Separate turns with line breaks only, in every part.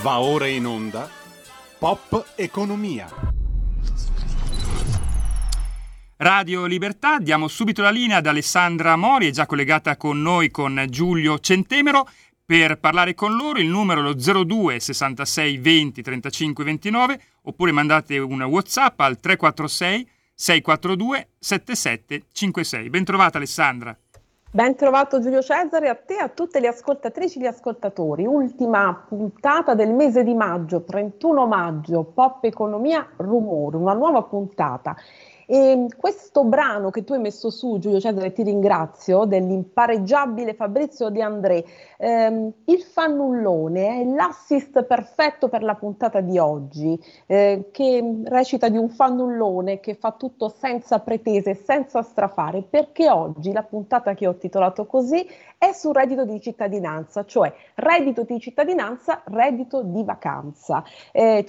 Va ora in onda Pop Economia.
Radio Libertà, diamo subito la linea ad Alessandra Mori, è già collegata con noi con Giulio Centemero. Per parlare con loro il numero è lo 02 66 20 35 29 oppure mandate un WhatsApp al 346 642 7756. Bentrovata Alessandra.
Ben trovato Giulio Cesare, a te e a tutte le ascoltatrici e gli ascoltatori. Ultima puntata del mese di maggio, 31 maggio, Pop Economia Rumore, una nuova puntata. E questo brano che tu hai messo su, Giulio Cesare, ti ringrazio, dell'impareggiabile Fabrizio De André, ehm, il fannullone è l'assist perfetto per la puntata di oggi, eh, che recita di un fannullone che fa tutto senza pretese, senza strafare, perché oggi la puntata che ho titolato così è sul reddito di cittadinanza, cioè reddito di cittadinanza, reddito di vacanza. Eh,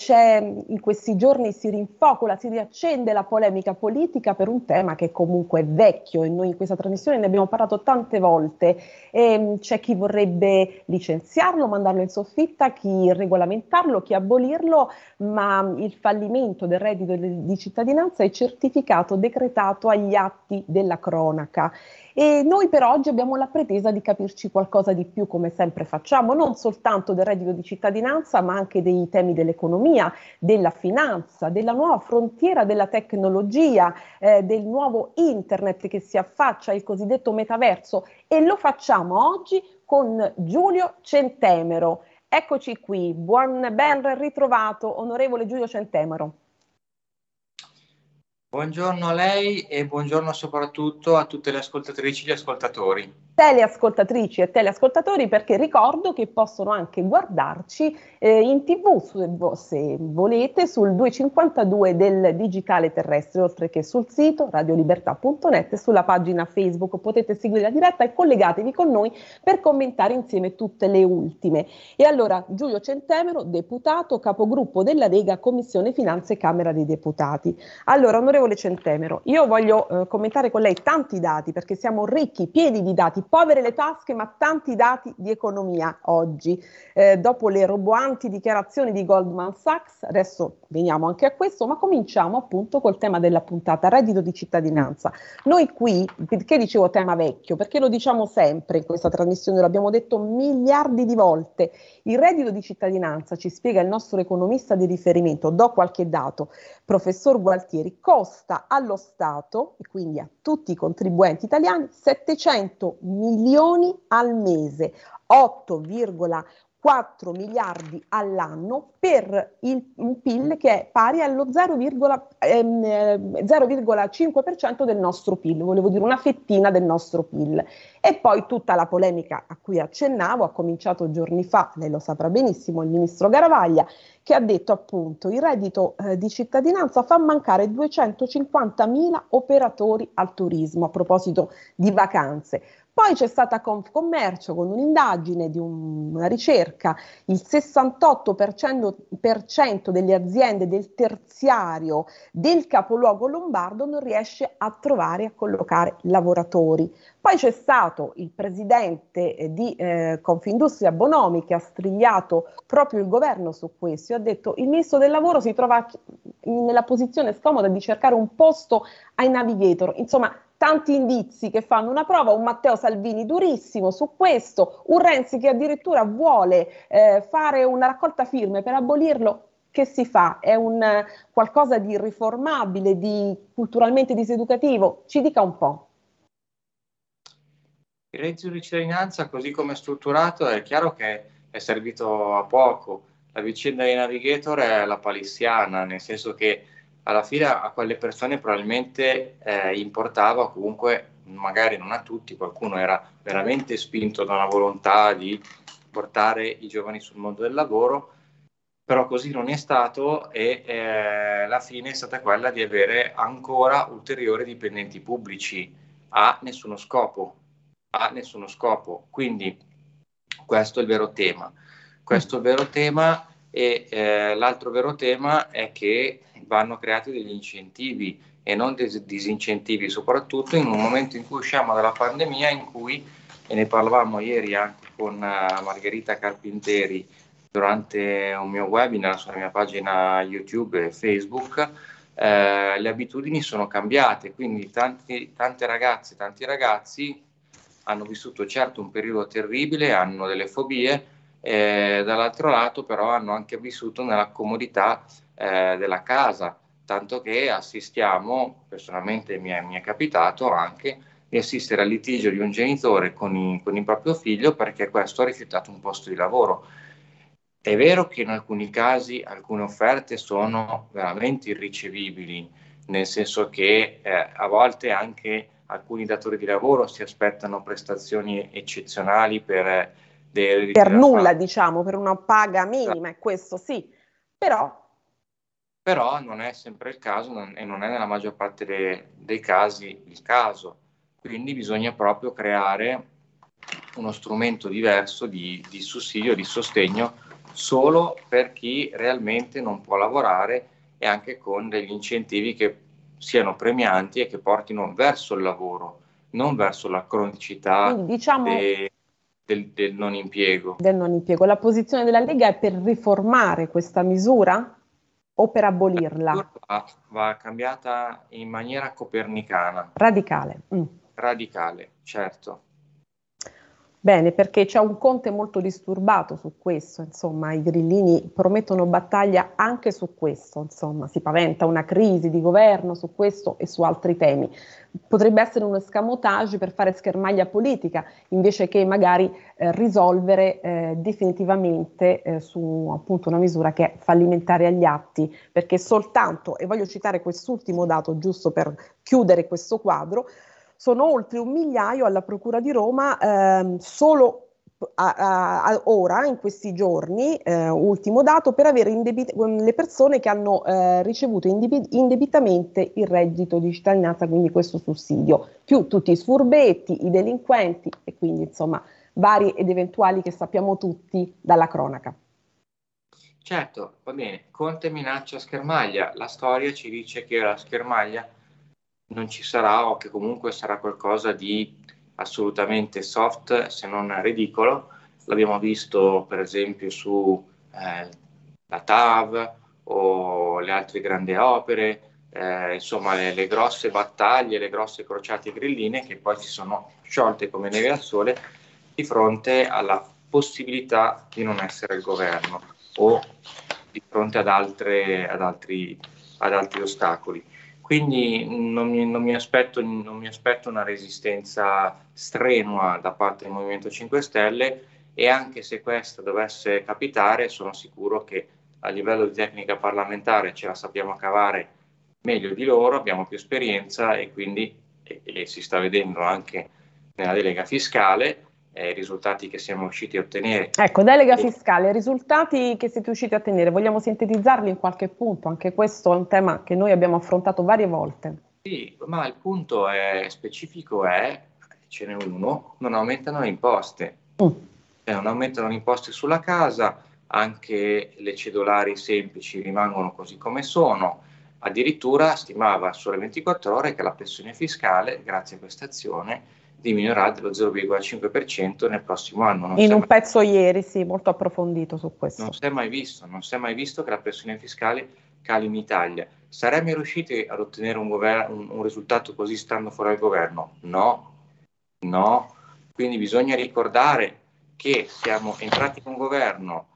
in questi giorni si rinfocola, si riaccende la polemica politica per un tema che comunque è vecchio e noi in questa trasmissione ne abbiamo parlato tante volte. Eh, c'è chi vorrebbe licenziarlo, mandarlo in soffitta, chi regolamentarlo, chi abolirlo, ma il fallimento del reddito di cittadinanza è certificato, decretato agli atti della cronaca. E noi per oggi abbiamo la pretesa di capirci qualcosa di più, come sempre facciamo, non soltanto del reddito di cittadinanza, ma anche dei temi dell'economia, della finanza, della nuova frontiera della tecnologia, eh, del nuovo internet che si affaccia, il cosiddetto metaverso. E lo facciamo oggi con Giulio Centemero. Eccoci qui, buon ben ritrovato, onorevole Giulio Centemero.
Buongiorno a lei e buongiorno soprattutto a tutte le ascoltatrici e gli ascoltatori.
Teleascoltatrici e teleascoltatori perché ricordo che possono anche guardarci eh, in tv su, se volete sul 252 del digitale terrestre oltre che sul sito radiolibertà.net e sulla pagina Facebook. Potete seguire la diretta e collegatevi con noi per commentare insieme tutte le ultime. E allora Giulio Centemero deputato capogruppo della Lega Commissione Finanze Camera dei Deputati. Allora onorevole Centemero io voglio eh, commentare con lei tanti dati perché siamo ricchi pieni di dati povere le tasche, ma tanti dati di economia oggi. Eh, dopo le roboanti dichiarazioni di Goldman Sachs, adesso veniamo anche a questo, ma cominciamo appunto col tema della puntata, reddito di cittadinanza. Noi qui, perché dicevo tema vecchio? Perché lo diciamo sempre in questa trasmissione, l'abbiamo detto miliardi di volte, il reddito di cittadinanza, ci spiega il nostro economista di riferimento, do qualche dato, professor Gualtieri, costa allo Stato e quindi a tutti i contribuenti italiani 700 milioni al mese, 8,4 4 miliardi all'anno per il, un PIL che è pari allo 0,5% ehm, del nostro PIL, volevo dire una fettina del nostro PIL. E poi tutta la polemica a cui accennavo ha cominciato giorni fa, lei lo saprà benissimo, il ministro Garavaglia, che ha detto appunto il reddito eh, di cittadinanza fa mancare 250 mila operatori al turismo a proposito di vacanze. Poi c'è stata Confcommercio con un'indagine di un, una ricerca, il 68% delle aziende del terziario del capoluogo lombardo non riesce a trovare e a collocare lavoratori. Poi c'è stato il presidente eh, di eh, Confindustria Bonomi che ha strigliato proprio il governo su questo e ha detto il ministro del lavoro si trova nella posizione scomoda di cercare un posto ai navigator. Insomma, tanti indizi che fanno una prova, un Matteo Salvini durissimo su questo, un Renzi che addirittura vuole eh, fare una raccolta firme per abolirlo. Che si fa? È un qualcosa di riformabile, di culturalmente diseducativo? Ci dica un po'.
Il reddito di cittadinanza, così come è strutturato, è chiaro che è servito a poco. La vicenda dei navigator è la palissiana, nel senso che alla fine a quelle persone probabilmente eh, importava comunque, magari non a tutti, qualcuno era veramente spinto da una volontà di portare i giovani sul mondo del lavoro, però così non è stato e eh, la fine è stata quella di avere ancora ulteriori dipendenti pubblici a nessuno scopo, a nessuno scopo. Quindi questo è il vero tema. Questo è il vero tema e eh, l'altro vero tema è che vanno creati degli incentivi e non des- disincentivi, soprattutto in un momento in cui usciamo dalla pandemia, in cui, e ne parlavamo ieri anche con uh, Margherita Carpinteri durante un mio webinar sulla mia pagina YouTube e Facebook, eh, le abitudini sono cambiate, quindi tanti, tante ragazze, tanti ragazzi hanno vissuto certo un periodo terribile, hanno delle fobie, eh, dall'altro lato però hanno anche vissuto nella comodità eh, della casa, tanto che assistiamo, personalmente mi è, mi è, capitato anche di assistere al litigio di un genitore con, i, con il proprio figlio perché questo ha rifiutato un posto di lavoro. È vero che in alcuni casi alcune offerte sono veramente irricevibili, nel senso che eh, a volte anche alcuni datori di lavoro si aspettano prestazioni eccezionali per,
per nulla, fare. diciamo, per una paga minima, e questo sì, però
però non è sempre il caso non, e non è nella maggior parte de, dei casi il caso. Quindi bisogna proprio creare uno strumento diverso di, di sussidio, di sostegno solo per chi realmente non può lavorare e anche con degli incentivi che siano premianti e che portino verso il lavoro, non verso la cronicità diciamo, de, del, del, non impiego.
Del non impiego. La posizione della Lega è per riformare questa misura? O per abolirla?
Va, va cambiata in maniera copernicana.
Radicale. Mm.
Radicale, certo.
Bene, perché c'è un Conte molto disturbato su questo, insomma, i grillini promettono battaglia anche su questo, insomma, si paventa una crisi di governo su questo e su altri temi. Potrebbe essere un escamotage per fare schermaglia politica, invece che magari eh, risolvere eh, definitivamente eh, su appunto una misura che è fallimentare agli atti, perché soltanto, e voglio citare quest'ultimo dato giusto per chiudere questo quadro, sono oltre un migliaio alla Procura di Roma ehm, solo a, a, a ora, in questi giorni, eh, ultimo dato, per avere indebit- le persone che hanno eh, ricevuto indebit- indebitamente il reddito di cittadinanza, quindi questo sussidio, più tutti i sfurbetti, i delinquenti e quindi insomma vari ed eventuali che sappiamo tutti dalla cronaca.
Certo, va bene, Conte minaccia schermaglia, la storia ci dice che la schermaglia non ci sarà o che comunque sarà qualcosa di assolutamente soft se non ridicolo. L'abbiamo visto per esempio su eh, la TAV o le altre grandi opere, eh, insomma le, le, grosse battaglie, le grosse crociate grilline che poi si sono sciolte come neve al sole di fronte alla possibilità di non essere il governo o di fronte ad, altre, ad, altri, ad altri ostacoli. Quindi non mi, non, mi aspetto, non mi, aspetto, una resistenza strenua da parte del Movimento 5 Stelle e anche se questo dovesse capitare sono sicuro che a livello di tecnica parlamentare ce la sappiamo cavare meglio di loro, abbiamo più esperienza e quindi e, e si sta vedendo anche nella delega fiscale eh, i risultati che siamo riusciti a ottenere.
Ecco, delega fiscale, risultati che siete riusciti a ottenere, vogliamo sintetizzarli in qualche punto? Anche questo è un tema che noi abbiamo affrontato varie volte.
Sì, ma il punto è, specifico è, ce n'è uno, non aumentano le imposte. Mm. Eh, non aumentano le imposte sulla casa, anche le cedolari semplici rimangono così come sono. Addirittura stimava sole 24 ore che la pressione fiscale, grazie a questa azione, diminuirà dello 0,5% nel prossimo anno.
Non in un pezzo ieri, sì, molto approfondito su questo.
Non si è mai visto, non si è mai visto che la pressione fiscale cali in Italia. Saremmo riusciti ad ottenere un, governo, un, un risultato così stando fuori dal governo? No, no. Quindi bisogna ricordare che siamo entrati in un governo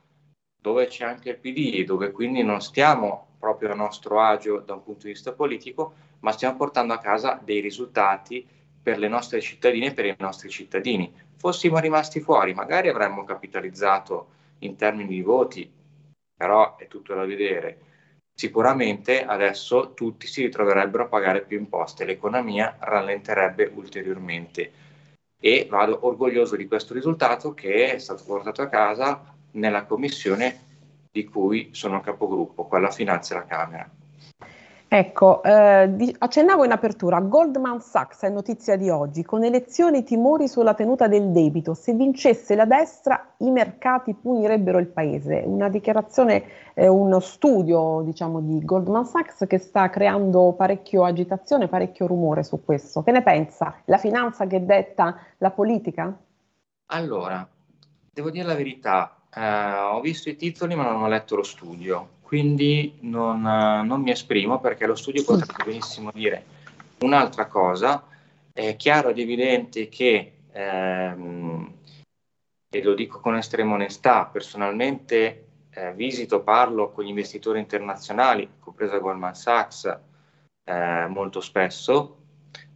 dove c'è anche il PD, dove quindi non stiamo proprio a nostro agio da un punto di vista politico, ma stiamo portando a casa dei risultati per le nostre cittadine e per i nostri cittadini. Fossimo rimasti fuori, magari avremmo capitalizzato in termini di voti, però è tutto da vedere. Sicuramente adesso tutti si ritroverebbero a pagare più imposte, l'economia rallenterebbe ulteriormente e vado orgoglioso di questo risultato che è stato portato a casa nella commissione di cui sono capogruppo, quella Finanza e la Camera.
Ecco, eh, accennavo in apertura, Goldman Sachs è notizia di oggi, con elezioni timori sulla tenuta del debito, se vincesse la destra i mercati punirebbero il paese. Una dichiarazione, eh, uno studio diciamo di Goldman Sachs che sta creando parecchio agitazione, parecchio rumore su questo. Che ne pensa? La finanza che detta la politica?
Allora, devo dire la verità, eh, ho visto i titoli ma non ho letto lo studio, quindi non, eh, non mi esprimo perché lo studio potrebbe benissimo dire un'altra cosa. È chiaro ed evidente che, ehm, e lo dico con estrema onestà, personalmente eh, visito, parlo con gli investitori internazionali, compresa Goldman Sachs, eh, molto spesso,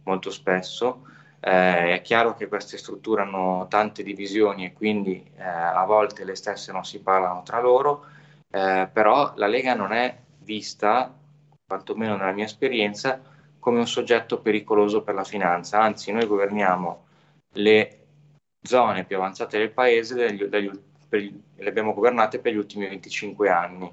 molto spesso. Eh, è chiaro che queste strutture hanno tante divisioni e quindi eh, a volte le stesse non si parlano tra loro, eh, però la Lega non è vista, quantomeno nella mia esperienza, come un soggetto pericoloso per la finanza, anzi noi governiamo le zone più avanzate del paese, degli, degli, per, le abbiamo governate per gli ultimi 25 anni,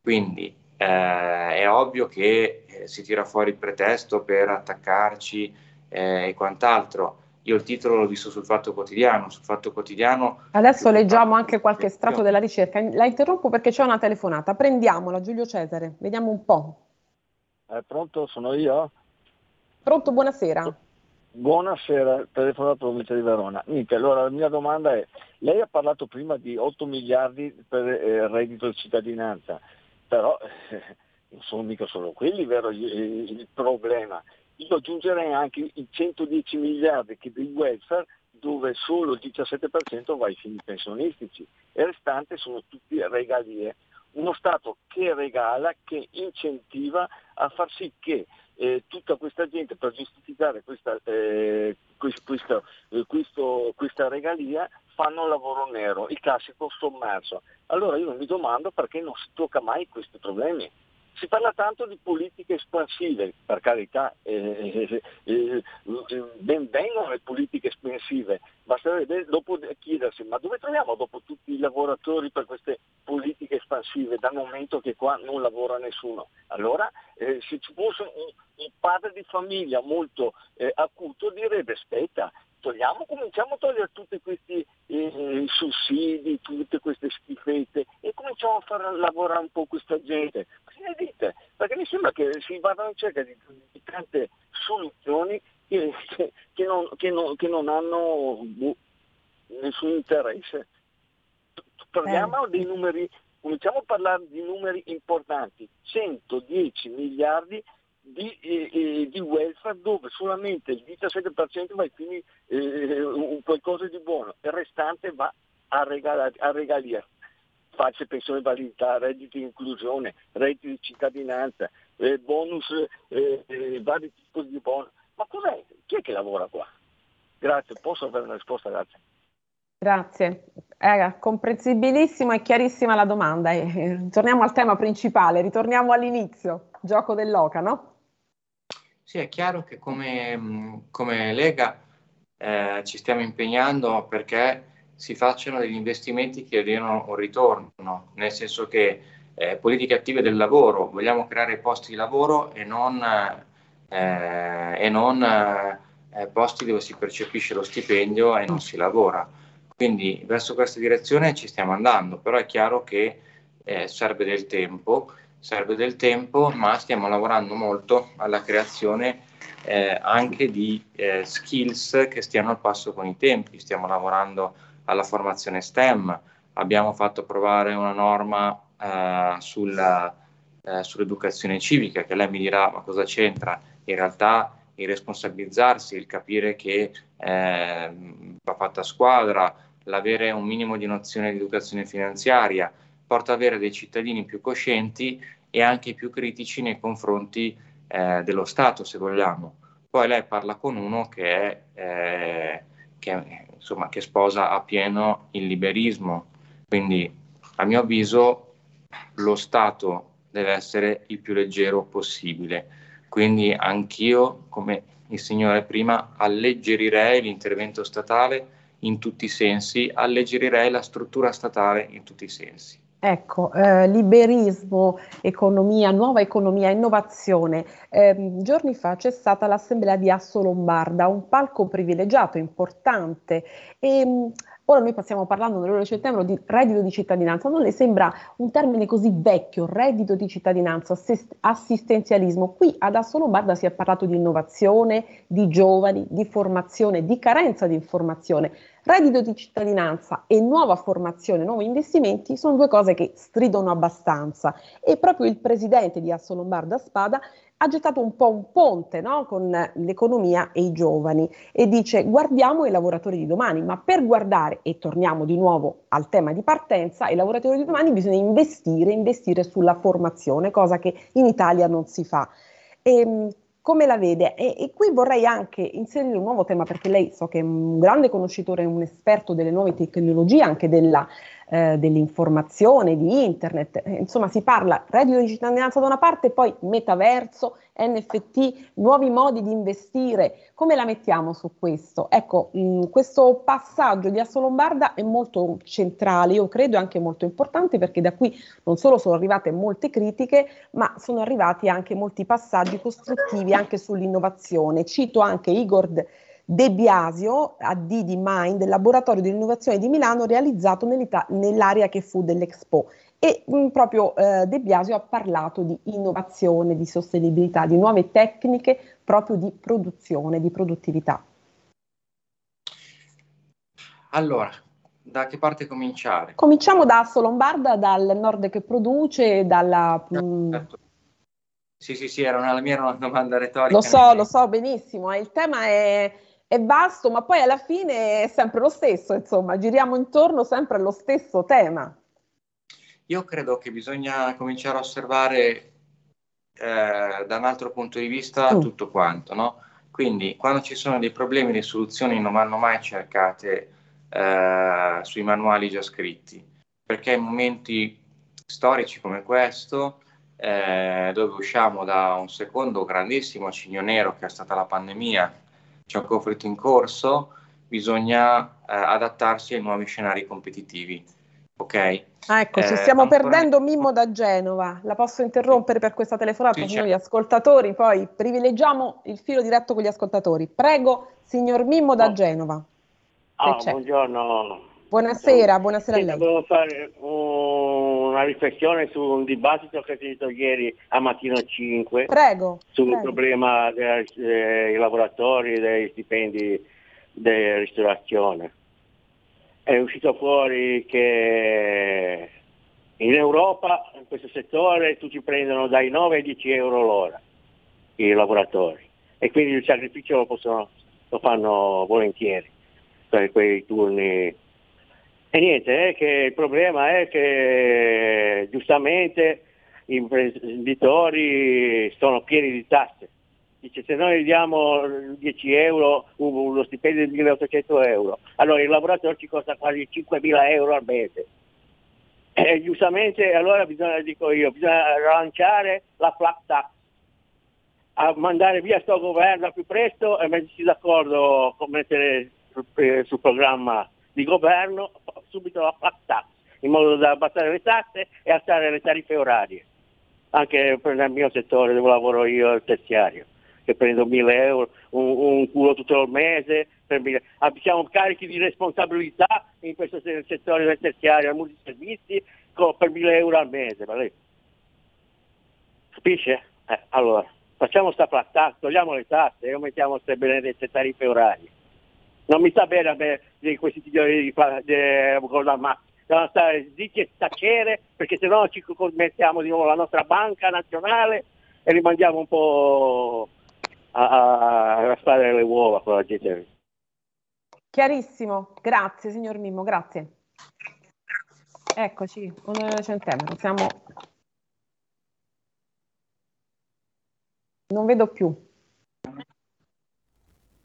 quindi eh, è ovvio che eh, si tira fuori il pretesto per attaccarci eh, e quant'altro. Io il titolo l'ho visto sul Fatto Quotidiano, sul Fatto Quotidiano...
Adesso leggiamo anche qualche estratto della ricerca. La interrompo perché c'è una telefonata. Prendiamola, Giulio Cesare, vediamo un po'.
Eh, pronto, sono io?
Pronto, buonasera.
Buonasera, telefono dalla provincia di Verona. Niente, allora la mia domanda è, lei ha parlato prima di 8 miliardi per il eh, reddito di cittadinanza, però eh, non sono mica solo quelli, vero, il, il problema. Io aggiungerei anche i 110 miliardi che di welfare dove solo il 17% va ai fini pensionistici e il restante sono tutti regalie. Uno Stato che regala, che incentiva a far sì che eh, tutta questa gente per giustificare questa, eh, questo, eh, questo, questa regalia fanno lavoro nero, il classico sommerso. Allora io mi domando perché non si tocca mai questi problemi. Si parla tanto di politiche espansive, per carità, eh, eh, eh, ben vengono le politiche espansive, basterebbe dopo chiedersi ma dove troviamo dopo tutti i lavoratori per queste politiche espansive dal momento che qua non lavora nessuno? Allora eh, se ci fosse un, un, padre di famiglia molto eh, acuto direbbe aspetta, togliamo, cominciamo a togliere tutti questi eh, sussidi, tutte queste schifette e cominciamo a far lavorare un po' questa gente. Cosa ne dite? Perché mi sembra che si vada in cerca di, di tante soluzioni che, che, che, non, non, che non, hanno boh, nessun interesse. Parliamo eh. dei numeri, cominciamo a parlare di numeri importanti, 110 miliardi di, eh, di, welfare dove solamente il 17% va a fini eh, qualcosa di buono, il restante va a, regal- a regalia. Facce pensione validità, redditi di inclusione, redditi di cittadinanza, eh, bonus, eh, eh, vari tipi di bonus. Ma cos'è? Chi è che lavora qua? Grazie, posso avere una risposta? Grazie.
Grazie, è comprensibilissima e chiarissima la domanda. Eh, torniamo al tema principale, ritorniamo all'inizio, gioco dell'oca, no?
Sì, è chiaro che come, come Lega eh, ci stiamo impegnando perché si facciano degli investimenti che diano un ritorno, nel senso che eh, politiche attive del lavoro, vogliamo creare posti di lavoro e non, eh, e non eh, posti dove si percepisce lo stipendio e non si lavora. Quindi verso questa direzione ci stiamo andando, però è chiaro che eh, serve del tempo serve del tempo, ma stiamo lavorando molto alla creazione eh, anche di eh, skills che stiano al passo con i tempi. Stiamo lavorando alla formazione STEM, abbiamo fatto approvare una norma eh, sulla, eh, sull'educazione civica, che lei mi dirà ma cosa c'entra? In realtà il responsabilizzarsi, il capire che ehm, va fatta squadra, l'avere un minimo di nozione di educazione finanziaria, porta ad avere dei cittadini più coscienti e anche più critici nei confronti eh, dello Stato, se vogliamo. Poi lei parla con uno che, eh, che, insomma, che sposa a pieno il liberismo, quindi a mio avviso lo Stato deve essere il più leggero possibile. Quindi anch'io, come il Signore prima, alleggerirei l'intervento statale in tutti i sensi, alleggerirei la struttura statale in tutti i sensi.
Ecco, eh, liberismo, economia, nuova economia, innovazione. Eh, giorni fa c'è stata l'assemblea di Asso Lombarda, un palco privilegiato, importante. E, mh, ora noi stiamo parlando nell'ora settembre di reddito di cittadinanza. Non le sembra un termine così vecchio, reddito di cittadinanza, assist- assistenzialismo? Qui ad Asso Lombarda si è parlato di innovazione, di giovani, di formazione, di carenza di informazione. Reddito di cittadinanza e nuova formazione, nuovi investimenti sono due cose che stridono abbastanza e proprio il presidente di Asso Lombarda Spada ha gettato un po' un ponte no? con l'economia e i giovani e dice guardiamo i lavoratori di domani, ma per guardare, e torniamo di nuovo al tema di partenza, i lavoratori di domani bisogna investire, investire sulla formazione, cosa che in Italia non si fa. E, ehm, come la vede? E, e, qui vorrei anche inserire un nuovo tema perché lei so che è un grande conoscitore, un esperto delle nuove tecnologie, anche della eh, dell'informazione, di internet, eh, insomma si parla reddito di cittadinanza da una parte, poi metaverso, NFT, nuovi modi di investire, come la mettiamo su questo? Ecco, mh, mm, questo passaggio di Asso Lombarda è molto centrale, io credo anche molto importante perché da qui non solo sono arrivate molte critiche, ma sono arrivati anche molti passaggi costruttivi anche sull'innovazione. Cito anche Igor De Biasio, AD di Mind, laboratorio di innovazione di Milano realizzato nell'area che fu dell'Expo. E mh, mm, proprio eh, De Biasio ha parlato di innovazione, di sostenibilità, di nuove tecniche proprio di produzione, di produttività.
Allora, da che parte cominciare?
Cominciamo da Asso Lombarda, dal nord che produce, dalla... Mm, certo.
Sì, sì, sì, era una, mia domanda retorica.
Lo so, lo so benissimo. Il tema è è vasto, ma poi alla fine è sempre lo stesso, insomma, giriamo intorno sempre allo stesso tema.
Io credo che bisogna cominciare a osservare eh, da un altro punto di vista mm. tutto quanto, no? Quindi quando ci sono dei problemi, le soluzioni non vanno mai cercate eh, sui manuali già scritti, perché in momenti storici come questo, eh, dove usciamo da un secondo grandissimo cigno nero che è stata la pandemia, c'è un conflitto in corso, bisogna eh, adattarsi ai nuovi scenari competitivi. Ok?
Ah, ecco, ci eh, stiamo ancora... perdendo Mimmo da Genova. La posso interrompere per questa telefonata? Sì, Noi ascoltatori, poi privilegiamo il filo diretto con gli ascoltatori. Prego, signor Mimmo da Genova.
Ah, buongiorno.
Buonasera, buonasera sì, a lei.
Volevo fare una riflessione su un dibattito che ho sentito ieri a Mattino 5
prego,
sul
prego.
problema dei, dei lavoratori e dei stipendi della ristorazione. È uscito fuori che in Europa, in questo settore, tutti prendono dai 9 ai 10 euro l'ora i lavoratori e quindi il sacrificio lo, possono, lo fanno volentieri per quei turni e niente, è che il problema è che giustamente gli imprenditori sono pieni di tasse. Dice se noi diamo 10 euro, uno stipendio di 1800 euro, allora il lavoratore ci costa quasi 5.000 euro al mese. E giustamente allora bisogna, dico io, bisogna lanciare la flat tax, a mandare via sto governo più presto e mettersi d'accordo con mettere sul, eh, sul programma di governo subito la flat tax, in modo da abbassare le tasse e alzare le tariffe orarie. Anche nel mio settore dove lavoro io, il terziario, che prendo 1000 euro, un, un culo tutto il mese, ah, siamo carichi di responsabilità in questo settore del terziario, al multiservizi, per 1000 euro al mese. Capisce? Eh, allora, facciamo sta flat tax, togliamo le tasse e aumentiamo queste benedette tariffe orarie non mi sta bene a me di questi signori di, Goldman Sachs devono stare zitti e tacere perché se no ci mettiamo di nuovo la nostra banca nazionale e rimandiamo un po' a, fare le uova con la gente.
Chiarissimo, grazie signor Mimmo, grazie. Eccoci, onorevole Centemero, siamo... Non vedo più.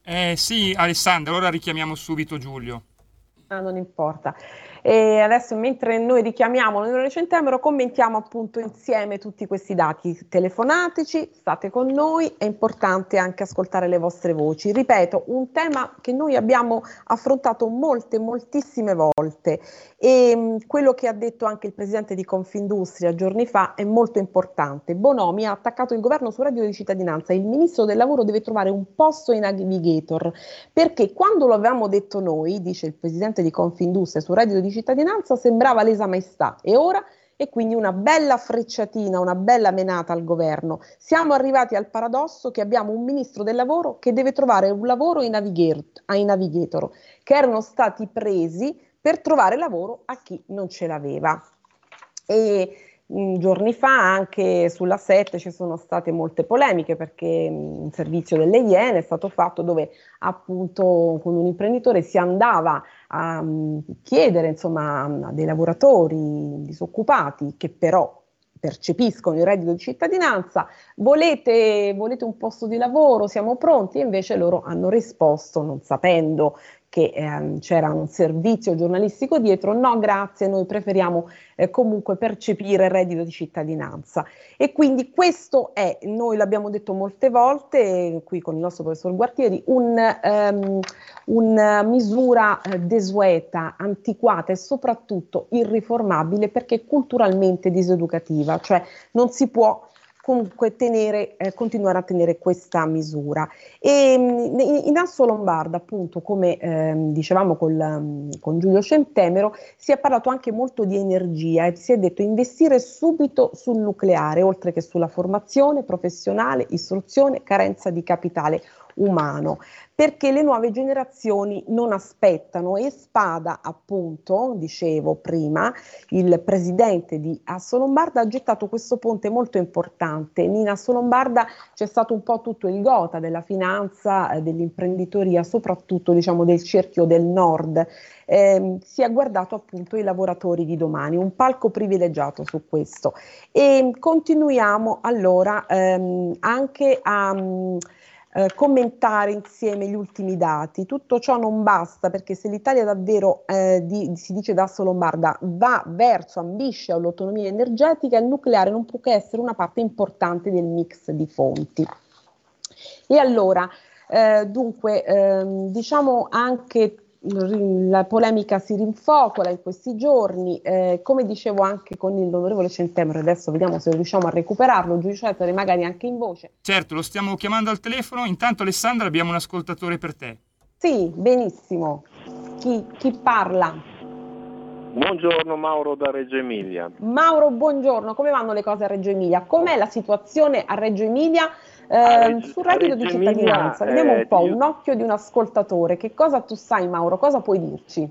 Eh sì, Alessandro, ora richiamiamo subito Giulio.
Ah, non importa. E adesso mentre noi richiamiamo l'onorevole Centemero commentiamo appunto insieme tutti questi dati. Telefonateci, state con noi, è importante anche ascoltare le vostre voci. Ripeto, un tema che noi abbiamo affrontato molte, moltissime volte e mh, quello che ha detto anche il presidente di Confindustria giorni fa è molto importante. Bonomi ha attaccato il governo su Radio di cittadinanza, il ministro del lavoro deve trovare un posto in navigator perché quando lo avevamo detto noi, dice il presidente di Confindustria su Radio di cittadinanza sembrava lesa maestà e ora e quindi una bella frecciatina, una bella menata al governo. Siamo arrivati al paradosso che abbiamo un ministro del lavoro che deve trovare un lavoro ai ai navigator che erano stati presi per trovare lavoro a chi non ce l'aveva. E giorni fa anche sulla 7 ci sono state molte polemiche perché un servizio delle Iene è stato fatto dove appunto con un imprenditore si andava a um, chiedere insomma a dei lavoratori disoccupati che però percepiscono il reddito di cittadinanza, volete, volete un posto di lavoro, siamo pronti, e invece loro hanno risposto non sapendo che eh, c'era un servizio giornalistico dietro, no grazie, noi preferiamo eh, comunque percepire il reddito di cittadinanza. E quindi questo è, noi l'abbiamo detto molte volte, qui con il nostro professor Guartieri, un, um, una misura eh, desueta, antiquata e soprattutto irriformabile perché culturalmente diseducativa, cioè non si può comunque tenere, eh, continuare a tenere questa misura. E mm, in Asso Lombarda, appunto, come eh, dicevamo col, mm, con Giulio Centemero, si è parlato anche molto di energia e si è detto investire subito sul nucleare, oltre che sulla formazione professionale, istruzione, carenza di capitale umano perché le nuove generazioni non aspettano e Spada, appunto, dicevo prima, il presidente di Asso Lombarda ha gettato questo ponte molto importante. In Asso Lombarda c'è stato un po' tutto il gota della finanza, eh, dell'imprenditoria, soprattutto diciamo del cerchio del nord. Eh, si è guardato appunto i lavoratori di domani, un palco privilegiato su questo. E continuiamo allora ehm, anche a... Eh, commentare insieme gli ultimi dati. Tutto ciò non basta perché se l'Italia davvero, eh, di, si dice da Lombarda, va verso, ambisce all'autonomia energetica, il nucleare non può che essere una parte importante del mix di fonti. E allora, eh, dunque, ehm, diciamo anche la polemica si rinfocola in questi giorni, eh, come dicevo anche con l'onorevole Centemero, adesso vediamo se riusciamo a recuperarlo, Cesare magari anche in voce.
Certo, lo stiamo chiamando al telefono, intanto Alessandra abbiamo un ascoltatore per te.
Sì, benissimo. Chi, chi parla?
Buongiorno Mauro da Reggio Emilia.
Mauro, buongiorno, come vanno le cose a Reggio Emilia? Com'è la situazione a Reggio Emilia? Eh, sul reddito di cittadinanza, vediamo un po', un occhio di un ascoltatore. Che cosa tu sai, Mauro? Cosa puoi dirci?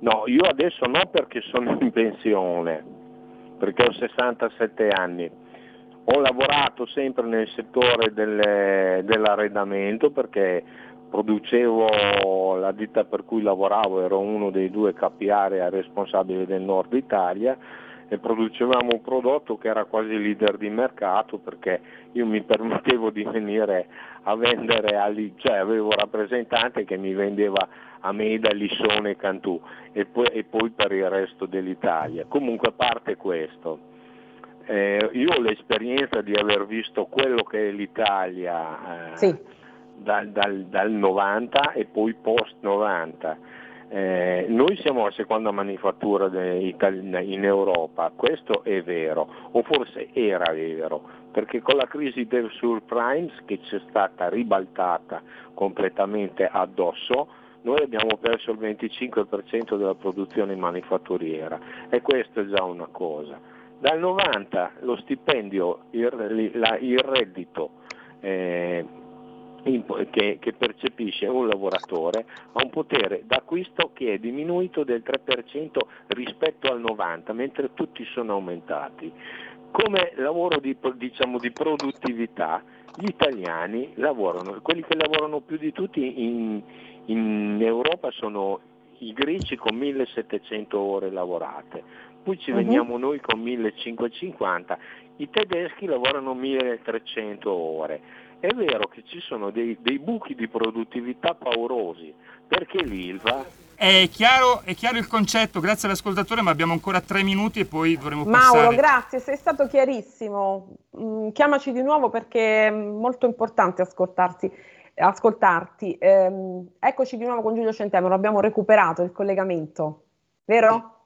No, io adesso no perché sono in pensione, perché ho 67 anni. Ho lavorato sempre nel settore del, dell'arredamento perché producevo la ditta per cui lavoravo, ero uno dei due capi area responsabili del nord Italia e producevamo un prodotto che era quasi leader di mercato perché io mi permettevo di venire a vendere, a, cioè avevo un rappresentante che mi vendeva a Meda, Lissone e Cantù e poi, e poi per il resto dell'Italia. Comunque a parte questo, eh, io ho l'esperienza di aver visto quello che è l'Italia eh, sì. dal, dal, dal 90 e poi post 90 eh, noi siamo la seconda manifattura in Europa, questo è vero, o forse era vero, perché con la crisi del subprime che ci è stata ribaltata completamente addosso, noi abbiamo perso il 25% della produzione manifatturiera e questa è già una cosa. Dal 90 lo stipendio, il, la, il reddito eh, che, che, percepisce un lavoratore ha un potere d'acquisto che è diminuito del 3% rispetto al 90%, mentre tutti sono aumentati. Come lavoro di, diciamo, di produttività, gli italiani lavorano, quelli che lavorano più di tutti in, in Europa sono i greci con 1700 ore lavorate, poi ci uh-huh. veniamo noi con 1550, i tedeschi lavorano 1300 ore è vero che ci sono dei, dei buchi di produttività paurosi, perché l'ILVA
è chiaro, è chiaro, il concetto, grazie all'ascoltatore, ma abbiamo ancora tre minuti e poi dovremo
Mauro,
passare.
Mauro, grazie, sei stato chiarissimo. Mm, chiamaci di nuovo perché è molto importante ascoltarti. ascoltarti. Eh, eccoci di nuovo con Giulio Centemero, abbiamo recuperato il collegamento, vero?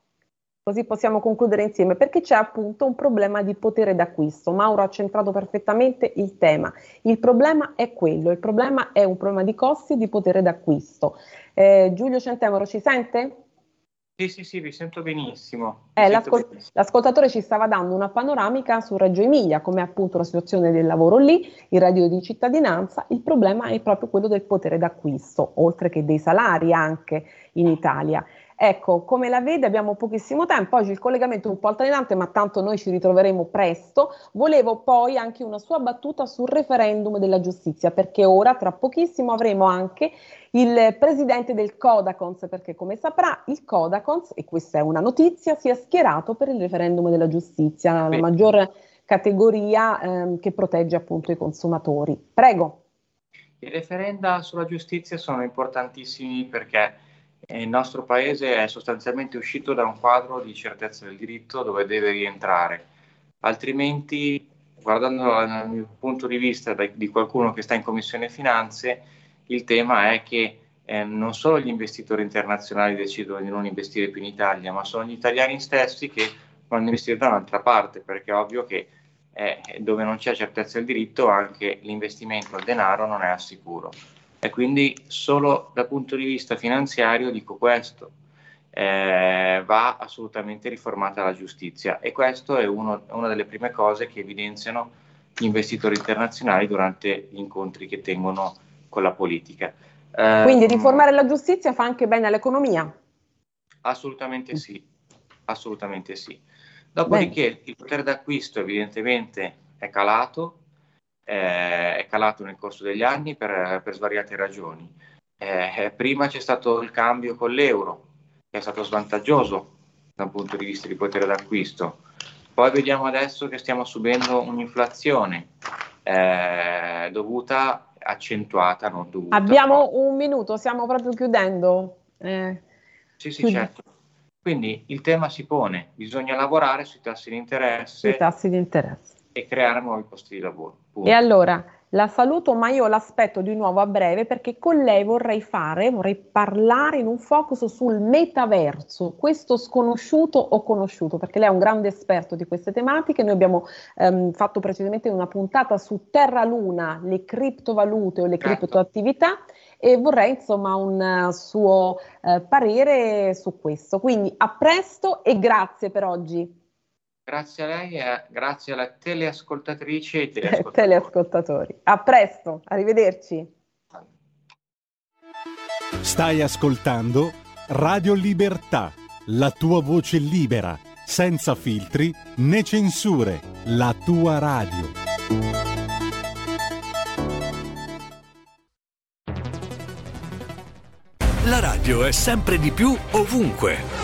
Così possiamo concludere insieme, perché c'è appunto un problema di potere d'acquisto. Mauro ha centrato perfettamente il tema. Il problema è quello, il problema è un problema di costi e di potere d'acquisto. Eh, Giulio Centemoro ci sente?
Sì, sì, sì, vi sento benissimo.
Eh, l'ascol- benissimo. L'ascoltatore ci stava dando una panoramica su Reggio Emilia, come appunto la situazione del lavoro lì, il reddito di cittadinanza, il problema è proprio quello del potere d'acquisto, oltre che dei salari anche in Italia. Ecco, come la vede abbiamo pochissimo tempo, oggi il collegamento è un po' altalenante, ma tanto noi ci ritroveremo presto. Volevo poi anche una sua battuta sul referendum della giustizia, perché ora tra pochissimo avremo anche il presidente del Codacons, perché come saprà il Codacons, e questa è una notizia, si è schierato per il referendum della giustizia, la maggiore categoria ehm, che protegge appunto i consumatori. Prego.
I referenda sulla giustizia sono importantissimi perché il nostro paese è sostanzialmente uscito da un quadro di certezza del diritto dove deve rientrare, altrimenti, guardando dal mio punto di vista di qualcuno che sta in Commissione Finanze, il tema è che eh, non solo gli investitori internazionali decidono di non investire più in Italia, ma sono gli italiani stessi che vanno a investire da un'altra parte, perché è ovvio che eh, dove non c'è certezza del diritto anche l'investimento al denaro non è al sicuro. E quindi solo dal punto di vista finanziario dico questo, eh, va assolutamente riformata la giustizia e questo è uno, una delle prime cose che evidenziano gli investitori internazionali durante gli incontri che tengono con la politica.
Eh, quindi riformare la giustizia fa anche bene all'economia?
Assolutamente sì, assolutamente sì. Dopodiché bene. il potere d'acquisto evidentemente è calato, eh, è calato nel corso degli anni per, per svariate ragioni. Eh, prima c'è stato il cambio con l'euro, che è stato svantaggioso da un punto di vista di potere d'acquisto. Poi vediamo adesso che stiamo subendo un'inflazione eh, dovuta, accentuata, non dovuta.
Abbiamo un minuto, stiamo proprio chiudendo.
Eh, sì, sì, chiudi. certo. Quindi il tema si pone, bisogna lavorare sui tassi di interesse.
Sui tassi di interesse
e creare nuovi posti di lavoro.
Punto. E allora la saluto, ma io l'aspetto di nuovo a breve perché con lei vorrei fare, vorrei parlare in un focus sul metaverso, questo sconosciuto o conosciuto, perché lei è un grande esperto di queste tematiche. Noi abbiamo ehm, fatto precedente una puntata su Terra Luna, le criptovalute o le certo. criptoattività e vorrei insomma un uh, suo uh, parere su questo. Quindi a presto e grazie per oggi.
Grazie a lei e grazie alla teleascoltatrice e teleascoltatori.
teleascoltatori. A presto, arrivederci.
Stai ascoltando Radio Libertà, la tua voce libera, senza filtri né censure, la tua radio.
La radio è sempre di più ovunque.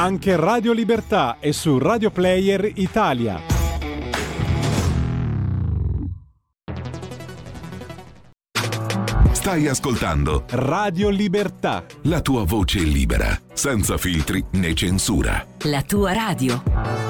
Anche Radio Libertà è su Radio Player Italia.
Stai ascoltando
Radio Libertà.
La tua voce libera, senza filtri né censura.
La tua radio.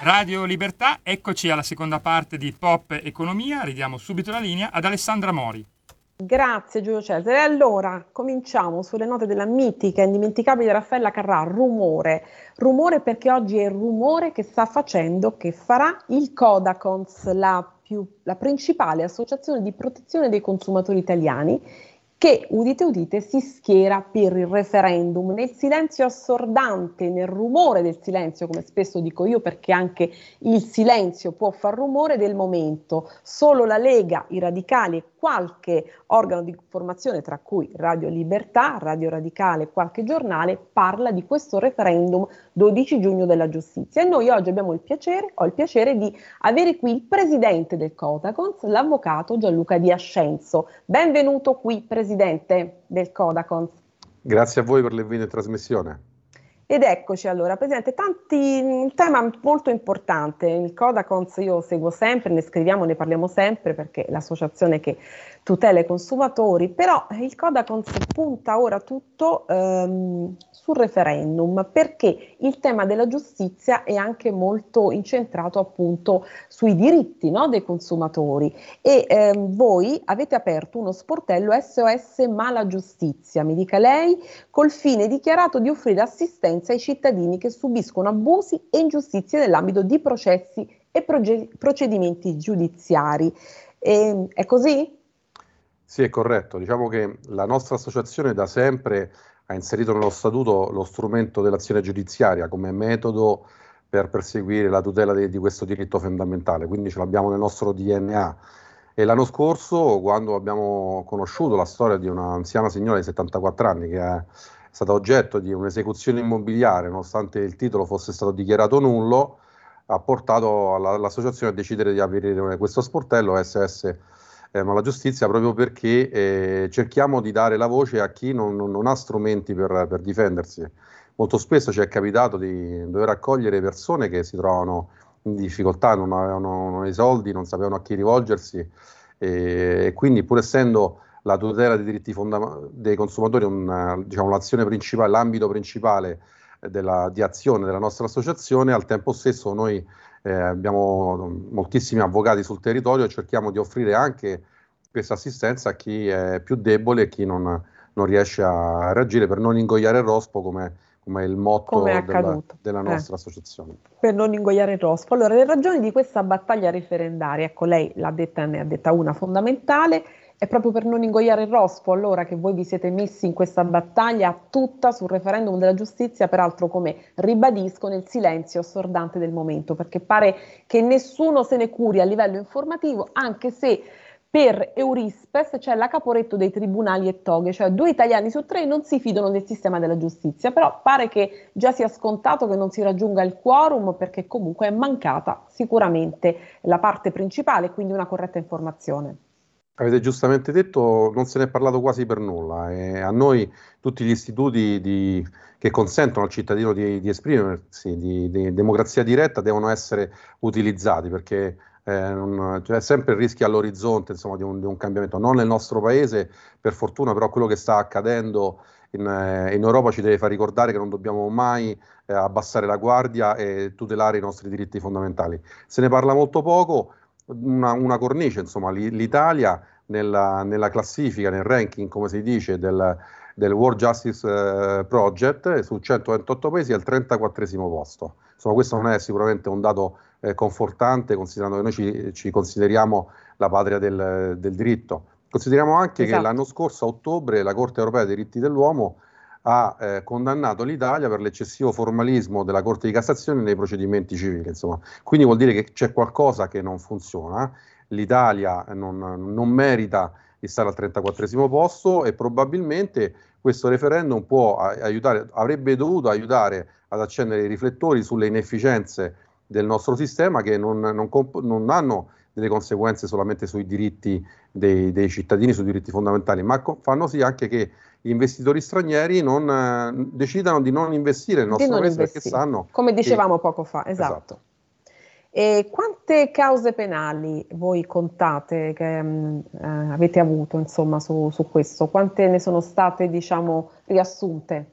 Radio Libertà, eccoci alla seconda parte di Pop Economia, ridiamo subito la linea ad Alessandra Mori.
Grazie Giulio Cesare. Allora, cominciamo sulle note della mitica e indimenticabile Raffaella Carrà, rumore. Rumore perché oggi è il rumore che sta facendo, che farà il Codacons, la, più, la principale associazione di protezione dei consumatori italiani, che, udite udite, si schiera per il referendum. Nel silenzio assordante, nel rumore del silenzio, come spesso dico io, perché anche il silenzio può far rumore del momento, solo la Lega, i radicali e qualche organo di informazione, tra cui Radio Libertà, Radio Radicale, qualche giornale, parla di questo referendum 12 giugno della giustizia. E noi oggi abbiamo il piacere, ho il piacere di avere qui il presidente del Codacons, l'avvocato Gianluca Di Ascenzo. Benvenuto qui, presidente del Codacons.
Grazie a voi per l'invito in trasmissione.
Ed eccoci allora, Presidente, tanti, un tema molto importante, il Codacons io seguo sempre, ne scriviamo, ne parliamo sempre perché è l'associazione che tutela i consumatori, però il Codacons punta ora tutto ehm, sul referendum perché il tema della giustizia è anche molto incentrato appunto sui diritti no, dei consumatori e ehm, voi avete aperto uno sportello SOS Mala Giustizia, mi dica lei, col fine dichiarato di offrire assistenza ai cittadini che subiscono abusi e ingiustizie nell'ambito di processi e proge- procedimenti giudiziari. E, ehm, è così?
Sì, è corretto. Diciamo che la nostra associazione da sempre ha inserito nello statuto lo strumento dell'azione giudiziaria come metodo per perseguire la tutela di, di questo diritto fondamentale, quindi ce l'abbiamo nel nostro DNA. E l'anno scorso, quando abbiamo conosciuto la storia di un'anziana signora di 74 anni che è stata oggetto di un'esecuzione immobiliare, nonostante il titolo fosse stato dichiarato nullo, ha portato alla, l'associazione a decidere di aprire questo sportello SS eh, ma la giustizia proprio perché eh, cerchiamo di dare la voce a chi non, non ha strumenti per, per, difendersi. Molto spesso ci è capitato di dover accogliere persone che si trovano in difficoltà, non avevano non i soldi, non sapevano a chi rivolgersi e, e quindi pur essendo la tutela dei diritti fonda- dei consumatori una, diciamo, l'azione principale, l'ambito principale della, di azione della nostra associazione, al tempo stesso noi eh, abbiamo moltissimi avvocati sul territorio e cerchiamo di offrire anche questa assistenza a chi è più debole e chi non, non riesce a reagire per non ingoiare il rospo come, come il motto della, della, eh. nostra eh. associazione.
Per non ingoiare il rospo. Allora, le ragioni di questa battaglia referendaria, ecco, lei l'ha detta, ne ha detta una fondamentale, è proprio per non ingoiare il rospo allora che voi vi siete messi in questa battaglia tutta sul referendum della giustizia, peraltro come ribadisco nel silenzio assordante del momento, perché pare che nessuno se ne curi a livello informativo, anche se per Eurispes c'è la caporetto dei tribunali e toghe, cioè due italiani su tre non si fidano del sistema della giustizia, però pare che già sia scontato che non si raggiunga il quorum perché comunque è mancata sicuramente la parte principale, quindi una corretta informazione.
Avete giustamente detto, non se ne è parlato quasi per nulla e a noi tutti gli istituti di, che consentono al cittadino di, di esprimersi, di, di, democrazia diretta, devono essere utilizzati perché eh, non, cioè, sempre il rischio all'orizzonte insomma, di, un, di, un, cambiamento, non nel nostro paese per fortuna, però quello che sta accadendo in, eh, in Europa ci deve far ricordare che non dobbiamo mai eh, abbassare la guardia e tutelare i nostri diritti fondamentali. Se ne parla molto poco una, una cornice, insomma, l'Italia nella, nella, classifica, nel ranking, come si dice, del, del World Justice eh, Project, su 128 paesi al 34 posto. Insomma, questo non è sicuramente un dato eh, confortante, considerando che noi ci, ci consideriamo la patria del, del diritto. Consideriamo anche esatto. che l'anno scorso, a ottobre, la Corte europea dei diritti dell'uomo ha eh, condannato l'Italia per l'eccessivo formalismo della Corte di Cassazione nei procedimenti civili. Insomma. Quindi vuol dire che c'è qualcosa che non funziona. L'Italia non, non merita di stare al 34 posto e probabilmente questo referendum può aiutare, avrebbe dovuto aiutare ad accendere i riflettori sulle inefficienze del nostro sistema che non, non, non hanno delle conseguenze solamente sui diritti dei, dei, cittadini, sui diritti fondamentali, ma co- fanno sì anche che gli investitori stranieri non, eh, decidano di non investire nel nostro paese perché sanno.
Come dicevamo che... poco fa, esatto. esatto. E quante cause penali voi contate che mm, eh, avete avuto insomma, su, su, questo? Quante ne sono state diciamo, riassunte?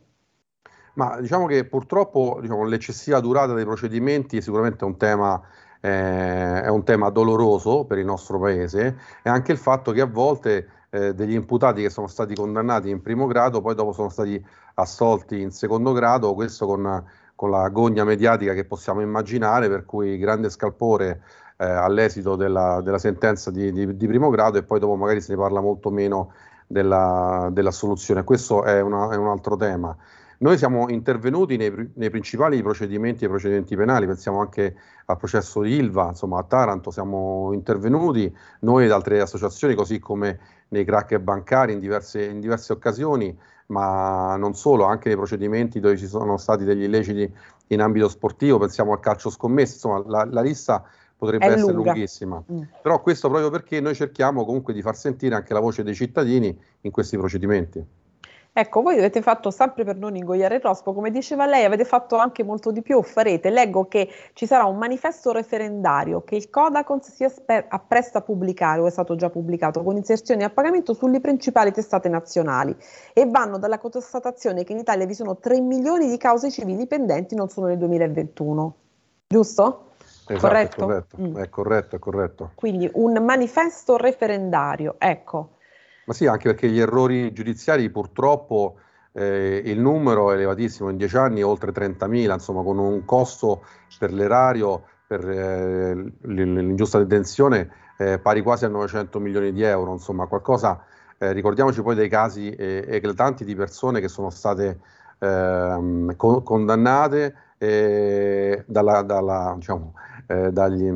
Ma diciamo che purtroppo diciamo, l'eccessiva durata dei procedimenti è sicuramente un tema eh, è un tema doloroso per il nostro paese e anche il fatto che a volte eh, degli imputati che sono stati condannati in primo grado poi dopo sono stati assolti in secondo grado, questo con, con la gogna mediatica che possiamo immaginare, per cui grande scalpore eh, all'esito della, della sentenza di, di, di, primo grado e poi dopo magari se ne parla molto meno della, della soluzione. Questo è, una, è un altro tema. Noi siamo intervenuti nei, nei principali procedimenti e procedimenti penali, pensiamo anche al processo di Ilva, insomma a Taranto siamo intervenuti, noi ed altre associazioni, così come nei crack bancari in diverse, in diverse occasioni, ma non solo, anche nei procedimenti dove ci sono stati degli illeciti in ambito sportivo, pensiamo al calcio scommesso, insomma la, la lista potrebbe essere
lunga.
lunghissima.
Mm.
Però questo proprio perché noi cerchiamo comunque di far sentire anche la voce dei cittadini in questi procedimenti.
Ecco, voi avete fatto sempre per non ingoiare il rospo, come diceva lei, avete fatto anche molto di più, farete. Leggo che ci sarà un manifesto referendario che il Codacons si appresta a pubblicare o è stato già pubblicato con inserzioni a pagamento sulle principali testate nazionali e vanno dalla constatazione che in Italia vi sono 3 milioni di cause civili pendenti non solo nel 2021. Giusto?
Esatto,
Corretto?
È corretto,
Mm.
è corretto, è corretto.
Quindi un manifesto referendario, ecco.
Ma sì, anche perché gli errori giudiziari purtroppo eh, il numero è elevatissimo, in dieci anni oltre 30.000, insomma con un costo per l'erario, per eh, l'ingiusta detenzione eh, pari quasi a 900 milioni di euro, insomma qualcosa, eh, ricordiamoci poi dei casi eh, eclatanti di persone che sono state ehm, co- condannate eh, dalla, dalla, diciamo, dagli,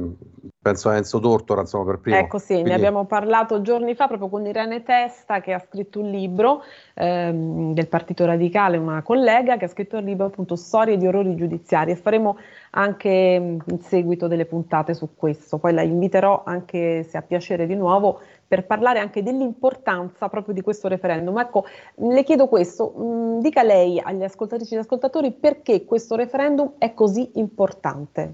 penso a Enzo Tortora, insomma per primo.
Ecco sì, ne
Quindi-
abbiamo parlato giorni fa proprio con Irene Testa che ha scritto un libro ehm, del Partito Radicale, una collega che ha scritto un libro appunto Storie di orrori giudiziari e faremo anche in seguito delle puntate su questo. Poi la inviterò anche se ha piacere di nuovo per parlare anche dell'importanza proprio di questo referendum. Ecco, le chiedo questo, mh, dica lei agli ascoltatrici e ascoltatori perché questo referendum è così importante.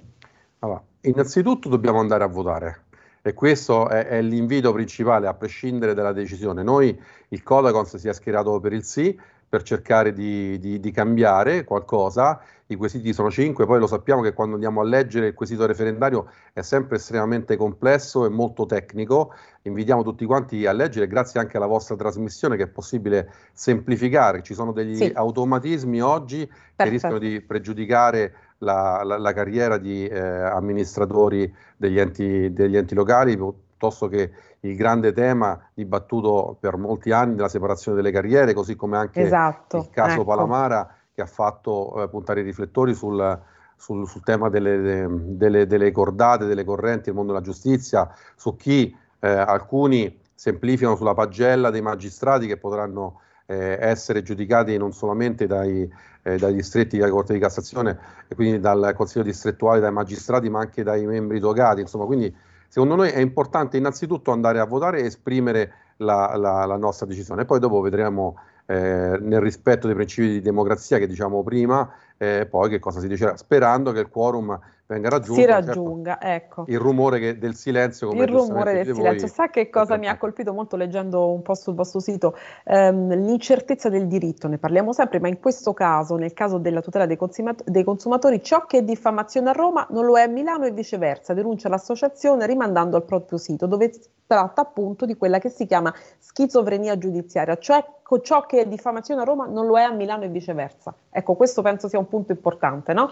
Allora, innanzitutto dobbiamo andare a votare e questo è, è l'invito principale a prescindere dalla decisione. Noi, il Codacons si è schierato per il sì per cercare di, di- di cambiare qualcosa. I quesiti sono cinque, poi lo sappiamo che quando andiamo a leggere il quesito referendario è sempre estremamente complesso e molto tecnico. Invitiamo tutti quanti a leggere, grazie anche alla vostra trasmissione che è possibile semplificare. Ci sono degli
Sì.
automatismi oggi che
Perfetto.
rischiano di pregiudicare la, la- la carriera di eh, amministratori degli enti, degli enti locali, piuttosto che il grande tema dibattuto per molti anni della separazione delle carriere, così come anche
Esatto.
il caso
ecco.
Palamara che ha fatto eh, puntare i riflettori sul, sul- sul tema delle, delle- delle cordate, delle correnti, il mondo della giustizia, su chi eh, alcuni semplificano sulla pagella dei magistrati che potranno eh, essere giudicati non solamente dai, eh, dai distretti della Corte di Cassazione e quindi dal Consiglio distrettuale, dai magistrati, ma anche dai membri togati. Insomma, quindi secondo noi è importante innanzitutto andare a votare e esprimere la, la- la nostra decisione. Poi dopo vedremo eh, nel rispetto dei principi di democrazia che diciamo prima, eh, poi che cosa si deciderà, sperando che il quorum venga raggiunto.
Si
Certo,
raggiunga, ecco.
il rumore che- del silenzio, come
Il rumore del silenzio.
voi,
Sa che cosa mi ha colpito molto leggendo un po' sul vostro sito? Ehm, l'incertezza del diritto, ne parliamo sempre, ma in questo caso, nel caso della tutela dei, consumat- dei consumatori, ciò che è diffamazione a Roma non lo è a Milano e viceversa, denuncia l'associazione rimandando al proprio sito, dove tratta appunto di quella che si chiama schizofrenia giudiziaria, cioè ciò che è diffamazione a Roma non lo è a Milano e viceversa. Ecco, questo penso sia un punto importante, no?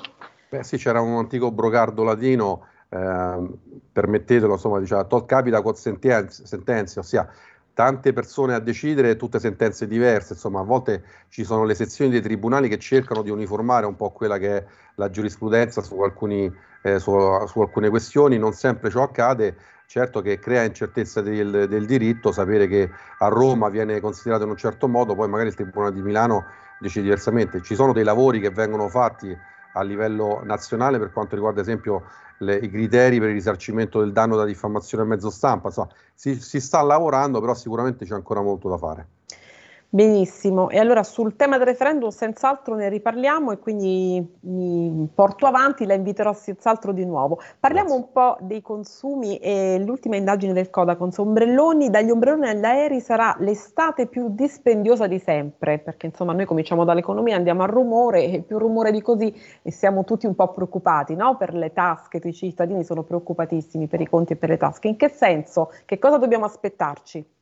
Beh sì, c'era un antico brocardo latino, ehm, permettetelo, insomma, diceva tot capita quod sentenze, ossia tante persone a decidere, tutte sentenze diverse, insomma, a volte ci sono le sezioni dei tribunali che cercano di uniformare un po' quella che è la giurisprudenza su, alcuni, eh, su, su alcune questioni, non sempre ciò accade, certo che crea incertezza del, del diritto sapere che a Roma viene considerato in un certo modo, poi magari il Tribunale di Milano dice diversamente. Ci sono dei lavori che vengono fatti a livello nazionale per quanto riguarda ad esempio le- i criteri per il risarcimento del danno da diffamazione a mezzo stampa, insomma, si, si sta lavorando, però sicuramente c'è ancora molto da fare.
Benissimo, e allora sul tema del referendum senz'altro ne riparliamo e quindi mi porto avanti, la inviterò senz'altro di nuovo. Parliamo un po' dei consumi e l'ultima indagine del Codacons, ombrelloni, dagli ombrelloni agli aerei sarà l'estate più dispendiosa di sempre, perché insomma noi cominciamo dall'economia, andiamo al rumore e più rumore di così e siamo tutti un po' preoccupati, no? Per le tasche, i cittadini sono preoccupatissimi per i conti e per le tasche. In che senso? Che cosa dobbiamo aspettarci?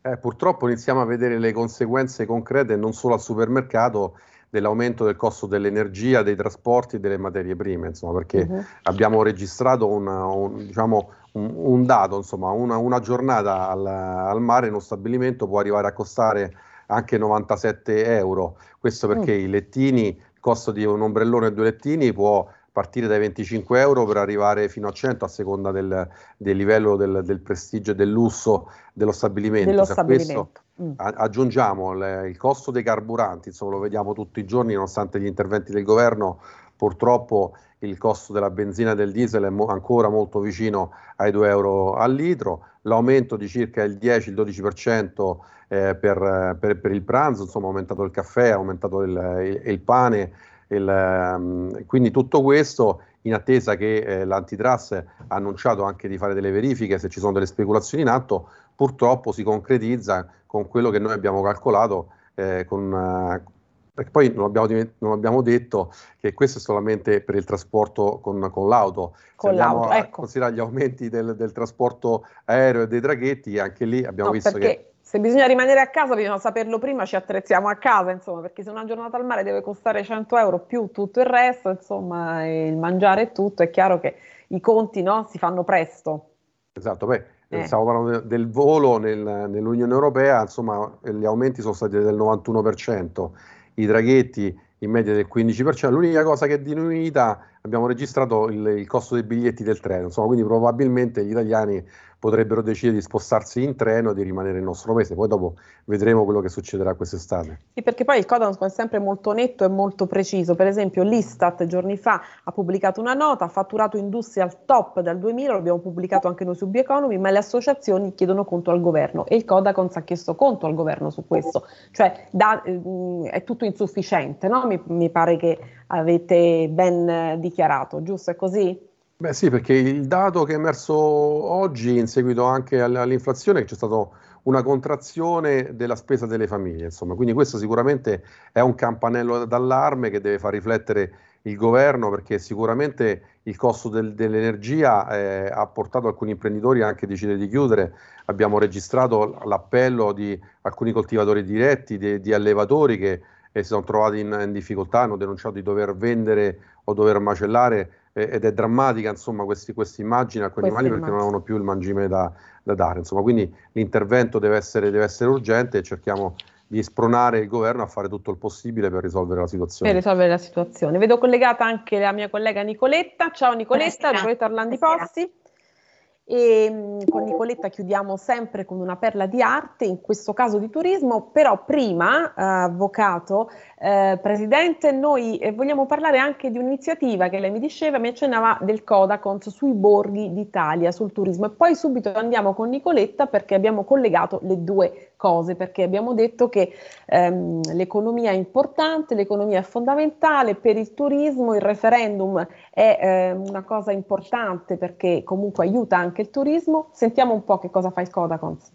Eh, purtroppo iniziamo a vedere le conseguenze concrete non solo al supermercato dell'aumento del costo dell'energia, dei trasporti e delle materie prime, insomma, perché
Mhm.
abbiamo registrato una- un, diciamo, un, un dato, insomma, una, una giornata al, al mare in uno stabilimento può arrivare a costare anche 97 euro. Questo perché mm. i lettini, il costo di un ombrellone e due lettini può partire dai 25 euro per arrivare fino a 100 a seconda del, del livello del, del, prestigio e del lusso dello stabilimento.
Dello stabilimento.
Mm. aggiungiamo le, il costo dei carburanti, insomma lo vediamo tutti i giorni nonostante gli interventi del governo, purtroppo il costo della benzina e del diesel è mo- ancora molto vicino ai 2 euro al litro, l'aumento di circa il 10-12% eh, per, per, per, il pranzo, insomma è aumentato il caffè, è aumentato il, il, il pane, il, um, quindi tutto questo in attesa che eh, l'antitrust ha annunciato anche di fare delle verifiche se ci sono delle speculazioni in atto, purtroppo si concretizza con quello che noi abbiamo calcolato eh, con, uh, perché poi non abbiamo, non abbiamo, detto che questo è solamente per il trasporto con, con l'auto.
Con
Se
l'auto, ecco.
considerare gli aumenti del, del, trasporto aereo e dei traghetti, anche lì abbiamo
no,
visto che
se bisogna rimanere a casa bisogna saperlo prima, ci attrezziamo a casa, insomma, perché se una giornata al mare deve costare 100 euro più tutto il resto, insomma, il mangiare e tutto, è chiaro che i conti no, si fanno presto.
Esatto, beh, eh. stiamo parlando del volo nel, nell'Unione Europea, insomma, gli aumenti sono stati del 91%, i traghetti in media del 15%, l'unica cosa che è diminuita, abbiamo registrato il, il costo dei biglietti del treno, insomma, quindi probabilmente gli italiani potrebbero decidere di spostarsi in treno e di rimanere nel nostro paese. Poi dopo vedremo quello che succederà quest'estate.
Sì, perché poi il Codans è sempre molto netto e molto preciso. Per esempio, l'Istat giorni fa ha pubblicato una nota, ha fatturato industria al top dal 2000, lo abbiamo pubblicato anche noi su Bioeconomy, ma le associazioni chiedono conto al governo e il Codacons ha chiesto conto al governo su questo. Cioè da, eh, è tutto insufficiente, no? mi, mi pare che avete ben dichiarato, giusto? È così?
Beh sì, perché il dato che è emerso oggi in seguito anche all'inflazione c'è stata una contrazione della spesa delle famiglie, insomma, quindi questo sicuramente è un campanello d'allarme che deve far riflettere il governo perché sicuramente il costo del, dell'energia eh, ha portato alcuni imprenditori anche a decidere di chiudere. Abbiamo registrato l'appello di alcuni coltivatori diretti, di, di allevatori che eh, si sono trovati in, in difficoltà, hanno denunciato di dover vendere o dover macellare ed è drammatica insomma questa immagine a quei animali perché non hanno più il mangime da, da dare insomma quindi l'intervento deve essere, deve essere, urgente e cerchiamo di spronare il governo a fare tutto il possibile per risolvere la situazione.
Per risolvere la situazione. Vedo collegata anche la mia collega Nicoletta. Ciao Nicoletta, Nicoletta Orlandi Possi. E mm, con Nicoletta chiudiamo sempre con una perla di arte, in questo caso di turismo, però prima, eh, avvocato, eh, Presidente, noi eh, vogliamo parlare anche di un'iniziativa che lei mi diceva, mi accennava del Codacons sui borghi d'Italia, sul turismo. E poi subito andiamo con Nicoletta perché abbiamo collegato le due cose, perché abbiamo detto che ehm, l'economia è importante, l'economia è fondamentale per il turismo, il referendum è eh, una cosa importante perché comunque aiuta anche il turismo. Sentiamo un po' che cosa fa il Codacons.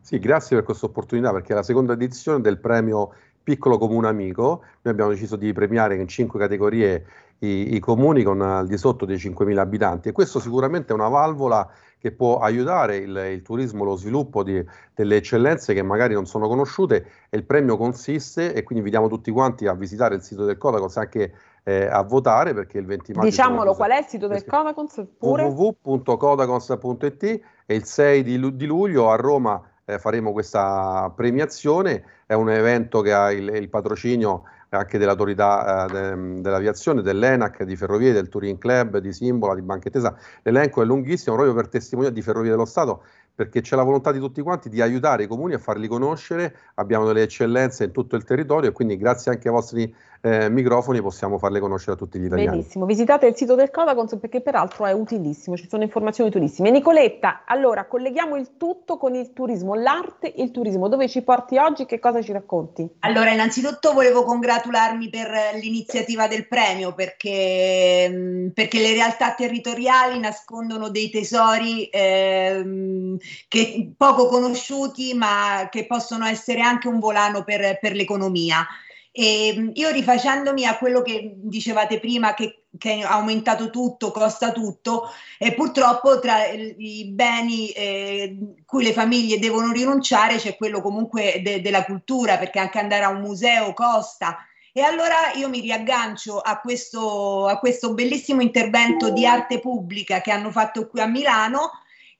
Sì, grazie per questa opportunità perché è la seconda edizione del premio Piccolo Comune Amico. Noi abbiamo deciso di premiare in cinque categorie i, i comuni con al di sotto dei 5.000 abitanti e questo sicuramente è una valvola che può aiutare il, il turismo, lo sviluppo di, delle eccellenze che magari non sono conosciute e il premio consiste, e quindi invitiamo tutti quanti a visitare il sito del Codacons anche eh, a votare perché il 20 maggio...
Diciamolo, qual è il sito del Codacons?
www.codacons.it e il 6 di, di luglio a Roma eh, faremo questa premiazione, è un evento che ha il, il patrocinio anche dell'autorità eh, de, dell'aviazione, dell'ENAC, di Ferrovie, del Touring Club, di Simbola, di Banca Intesa. L'elenco è lunghissimo proprio per testimoniare di Ferrovie dello Stato perché c'è la volontà di tutti quanti di aiutare i comuni a farli conoscere, abbiamo delle eccellenze in tutto il territorio e quindi grazie anche ai vostri eh, microfoni possiamo farle conoscere a tutti gli italiani.
Benissimo, visitate il sito del Codacons perché peraltro è utilissimo, ci sono informazioni utilissime. Nicoletta, allora colleghiamo il tutto con il turismo, l'arte e il turismo, dove ci porti oggi, che cosa ci racconti?
Allora, innanzitutto volevo congratularmi per l'iniziativa del premio perché, mm, perché le realtà territoriali nascondono dei tesori eh, che, poco conosciuti ma che possono essere anche un volano per, per l'economia. E ehm, io rifacendomi a quello che dicevate prima, che, che è aumentato tutto, costa tutto, e purtroppo tra i beni eh, cui le famiglie devono rinunciare c'è quello comunque de- della cultura, perché anche andare a un museo costa. E allora io mi riaggancio a questo, a questo bellissimo intervento di arte pubblica che hanno fatto qui a Milano,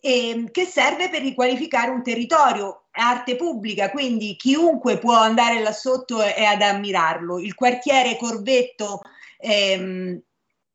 eh, che serve per riqualificare un territorio arte pubblica, quindi chiunque può andare là sotto e, ad ammirarlo. Il quartiere Corvetto ehm,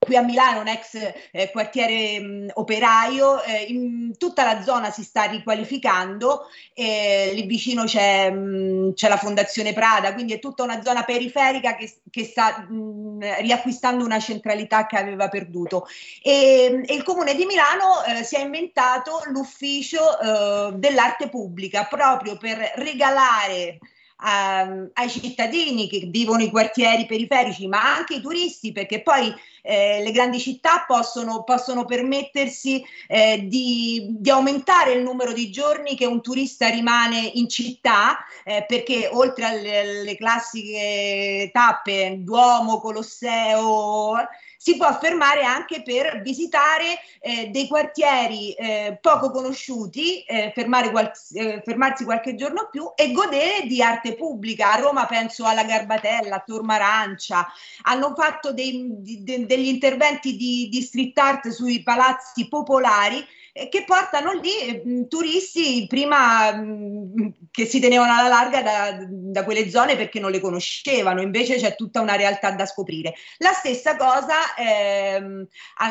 qui a Milano, un ex eh, quartiere mh, operaio, eh, in tutta la zona si sta riqualificando, eh, lì vicino c'è, mh, c'è, la Fondazione Prada, quindi è tutta una zona periferica che, che sta mh, riacquistando una centralità che aveva perduto. E, e il Comune di Milano eh, si è inventato l'ufficio eh, dell'arte pubblica proprio per regalare a, ai cittadini che vivono i quartieri periferici, ma anche i turisti, perché poi eh, le grandi città possono, possono permettersi eh, di, di, aumentare il numero di giorni che un turista rimane in città, eh, perché oltre alle, alle classiche tappe, Duomo, Colosseo, si può fermare anche per visitare eh, dei quartieri eh, poco conosciuti, eh, qual- eh, fermarsi qualche giorno più e godere di arte pubblica. A Roma penso alla Garbatella, a Tormarancia, hanno fatto dei, de, degli interventi di, di street art sui palazzi popolari che portano lì mm, turisti prima mm, che si tenevano alla larga da, da, quelle zone perché non le conoscevano, invece c'è tutta una realtà da scoprire. La stessa cosa ehm,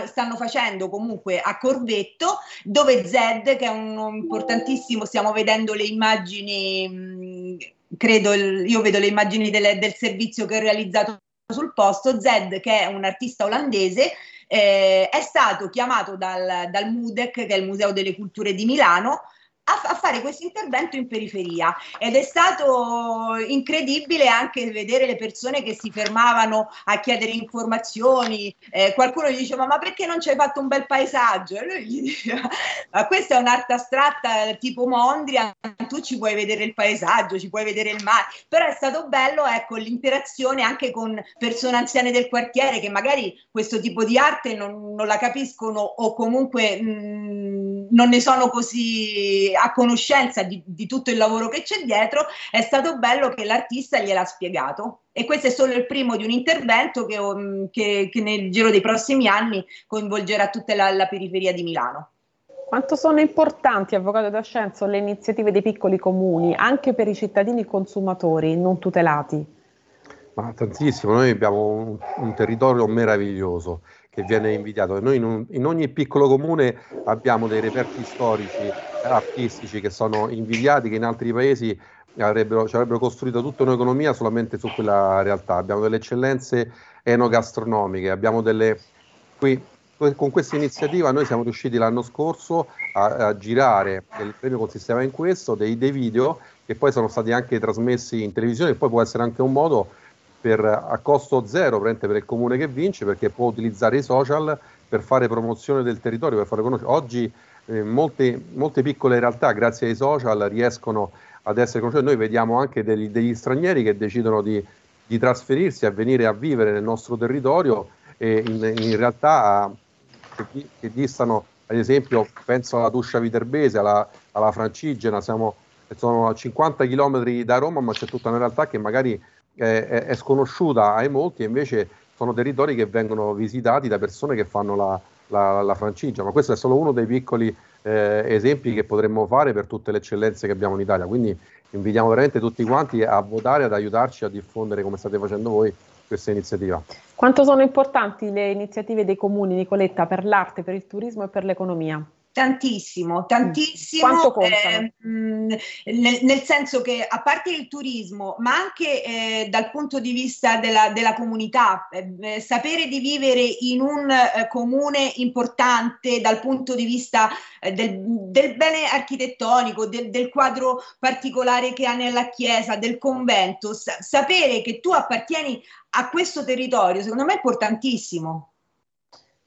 stanno facendo comunque a Corvetto, dove Zed, che è un importantissimo, stiamo vedendo le immagini, mh, credo, io vedo le immagini del, del servizio che ho realizzato sul posto, Zed che è un artista olandese eh, è stato chiamato dal, dal MUDEC, che è il Museo delle Culture di Milano, a, fare questo intervento in periferia. Ed è stato incredibile anche vedere le persone che si fermavano a chiedere informazioni, eh, qualcuno gli diceva ma perché non ci hai fatto un bel paesaggio? E lui gli diceva ma questa è un'arte astratta tipo Mondria, tu ci puoi vedere il paesaggio, ci puoi vedere il mare, però è stato bello ecco l'interazione anche con persone anziane del quartiere che magari questo tipo di arte non, non la capiscono o comunque mh, non ne sono così a conoscenza di, di, tutto il lavoro che c'è dietro, è stato bello che l'artista gliel'ha spiegato. E questo è solo il primo di un intervento che, um, che, che nel giro dei prossimi anni coinvolgerà tutta la, la periferia di Milano.
Quanto sono importanti, Avvocato d'Ascenso, le iniziative dei piccoli comuni, anche per i cittadini consumatori non tutelati?
Ma tantissimo, noi abbiamo un, un territorio meraviglioso che viene invidiato. Noi in, un, in, ogni piccolo comune abbiamo dei reperti storici, artistici che sono invidiati, che in altri paesi avrebbero, ci avrebbero costruito tutta un'economia solamente su quella realtà. Abbiamo delle eccellenze enogastronomiche, abbiamo delle... Qui, con questa iniziativa noi siamo riusciti l'anno scorso a, a girare, il premio consisteva in questo, dei, dei video che poi sono stati anche trasmessi in televisione e poi può essere anche un modo per, a costo zero per il comune che vince perché può utilizzare i social per fare promozione del territorio, per fare conoscere. Oggi eh, molte, molte, piccole realtà grazie ai social riescono ad essere conosciute. Noi vediamo anche degli, degli stranieri che decidono di, di, trasferirsi, a venire a vivere nel nostro territorio e in, in realtà che, che, distano, ad esempio, penso alla Tuscia Viterbese, alla, alla Francigena, siamo, sono a 50 km da Roma, ma c'è tutta una realtà che magari è, è, sconosciuta ai molti e invece sono territori che vengono visitati da persone che fanno la, la, la franchigia, ma questo è solo uno dei piccoli eh, esempi che potremmo fare per tutte le eccellenze che abbiamo in Italia, quindi invitiamo veramente tutti quanti a votare, ad aiutarci a diffondere come state facendo voi questa iniziativa.
Quanto sono importanti le iniziative dei comuni, Nicoletta, per l'arte, per il turismo e per l'economia?
Tantissimo, tantissimo.
Quanto?
Eh, nel, nel, senso che a parte il turismo, ma anche eh, dal punto di vista della, della comunità, eh, sapere di vivere in un eh, comune importante dal punto di vista eh, del, del, bene architettonico, del, del, quadro particolare che ha nella chiesa, del convento, sa- sapere che tu appartieni a questo territorio, secondo me è importantissimo.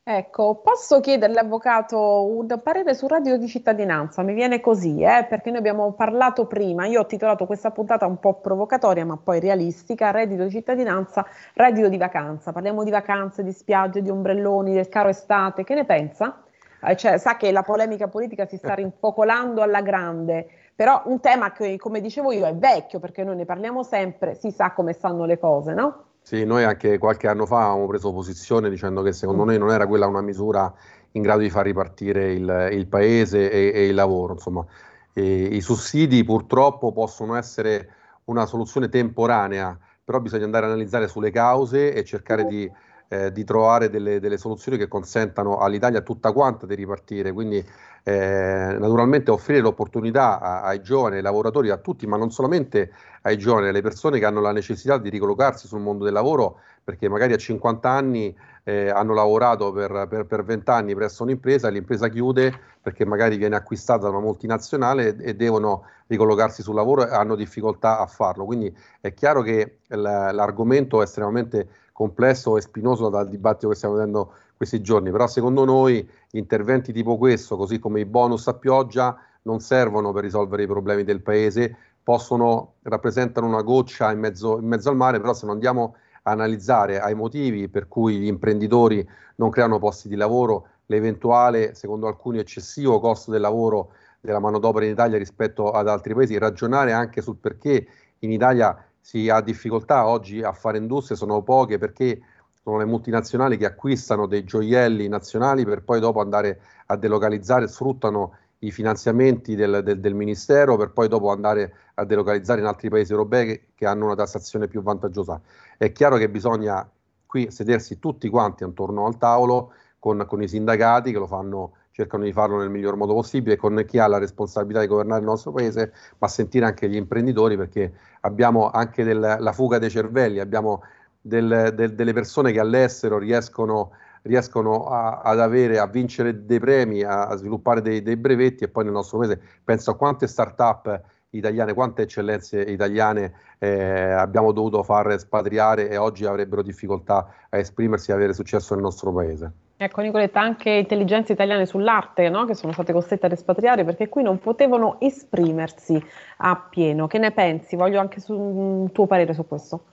Ecco, posso chiederle, avvocato, un parere sul reddito di cittadinanza? Mi viene così, eh, perché noi abbiamo parlato prima, io ho titolato questa puntata un po' provocatoria, ma poi realistica, reddito di cittadinanza, reddito di vacanza. Parliamo di vacanze, di spiagge, di ombrelloni, del caro estate, che ne pensa? Eh, cioè, sa che la polemica politica si sta rinfocolando alla grande, però un tema che, come dicevo io, è vecchio, perché noi ne parliamo sempre, si sa come stanno le cose, no?
Sì, noi anche qualche anno fa avevamo preso posizione dicendo che secondo mm. noi non era quella una misura in grado di far ripartire il, il paese e, e, il lavoro. Insomma, i sussidi purtroppo possono essere una soluzione temporanea, però bisogna andare a analizzare sulle cause e cercare di, eh, di trovare delle, delle, soluzioni che consentano all'Italia tutta quanta di ripartire. Quindi eh, naturalmente offrire l'opportunità a, ai giovani, ai lavoratori, a tutti, ma non solamente ai giovani, alle persone che hanno la necessità di ricollocarsi sul mondo del lavoro, perché magari a 50 anni eh, hanno lavorato per, per, per 20 anni presso un'impresa l'impresa chiude perché magari viene acquistata da una multinazionale e, e devono ricollocarsi sul lavoro e hanno difficoltà a farlo. Quindi è chiaro che l'argomento è estremamente complesso e spinoso dal dibattito che stiamo vedendo questi giorni, però secondo noi interventi tipo questo, così come i bonus a pioggia, non servono per risolvere i problemi del paese, possono rappresentare una goccia in mezzo, in mezzo al mare, però se non andiamo a analizzare ai motivi per cui gli imprenditori non creano posti di lavoro, l'eventuale, secondo alcuni, eccessivo costo del lavoro della manodopera in Italia rispetto ad altri paesi, ragionare anche sul perché in Italia si ha difficoltà oggi a fare industria, sono poche perché sono le multinazionali che acquistano dei gioielli nazionali per poi dopo andare a delocalizzare, sfruttano i finanziamenti del, del, del, Ministero per poi dopo andare a delocalizzare in altri paesi europei che, che, hanno una tassazione più vantaggiosa. È chiaro che bisogna qui sedersi tutti quanti attorno al tavolo con, con i sindacati che lo fanno cercano di farlo nel miglior modo possibile, con chi ha la responsabilità di governare il nostro paese, ma sentire anche gli imprenditori perché abbiamo anche del, la fuga dei cervelli, abbiamo del, del, delle persone che all'estero riescono, riescono a, ad avere, a vincere dei premi, a, a sviluppare dei, dei, brevetti e poi nel nostro paese penso a quante start-up italiane, quante eccellenze italiane eh, abbiamo dovuto far espatriare e oggi avrebbero difficoltà a esprimersi e avere successo nel nostro paese.
Ecco Nicoletta, anche intelligenze italiane sull'arte no? che sono state costrette ad espatriare perché qui non potevano esprimersi appieno. Che ne pensi? Voglio anche su, un tuo parere su questo.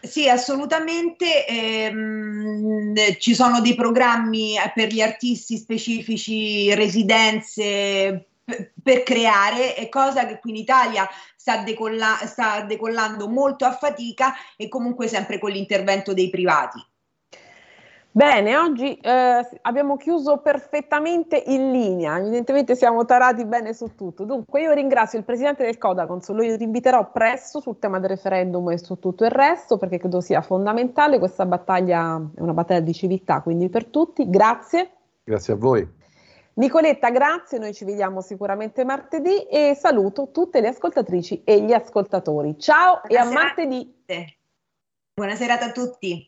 Sì, assolutamente. Ehm, ci sono dei programmi eh, per gli artisti specifici, residenze p- per creare, cosa che qui in Italia sta, decolla- sta decollando molto a fatica e comunque sempre con l'intervento dei privati.
Bene, oggi eh, abbiamo chiuso perfettamente in linea, evidentemente siamo tarati bene su tutto. Dunque io ringrazio il Presidente del Codacons, lo inviterò presto sul tema del referendum e su tutto il resto perché credo sia fondamentale, questa battaglia è una battaglia di civiltà, quindi per tutti, grazie.
Grazie a voi.
Nicoletta, grazie, noi ci vediamo sicuramente martedì e saluto tutte le ascoltatrici e gli ascoltatori. Ciao Buonasera. e a martedì.
Buonasera a tutti.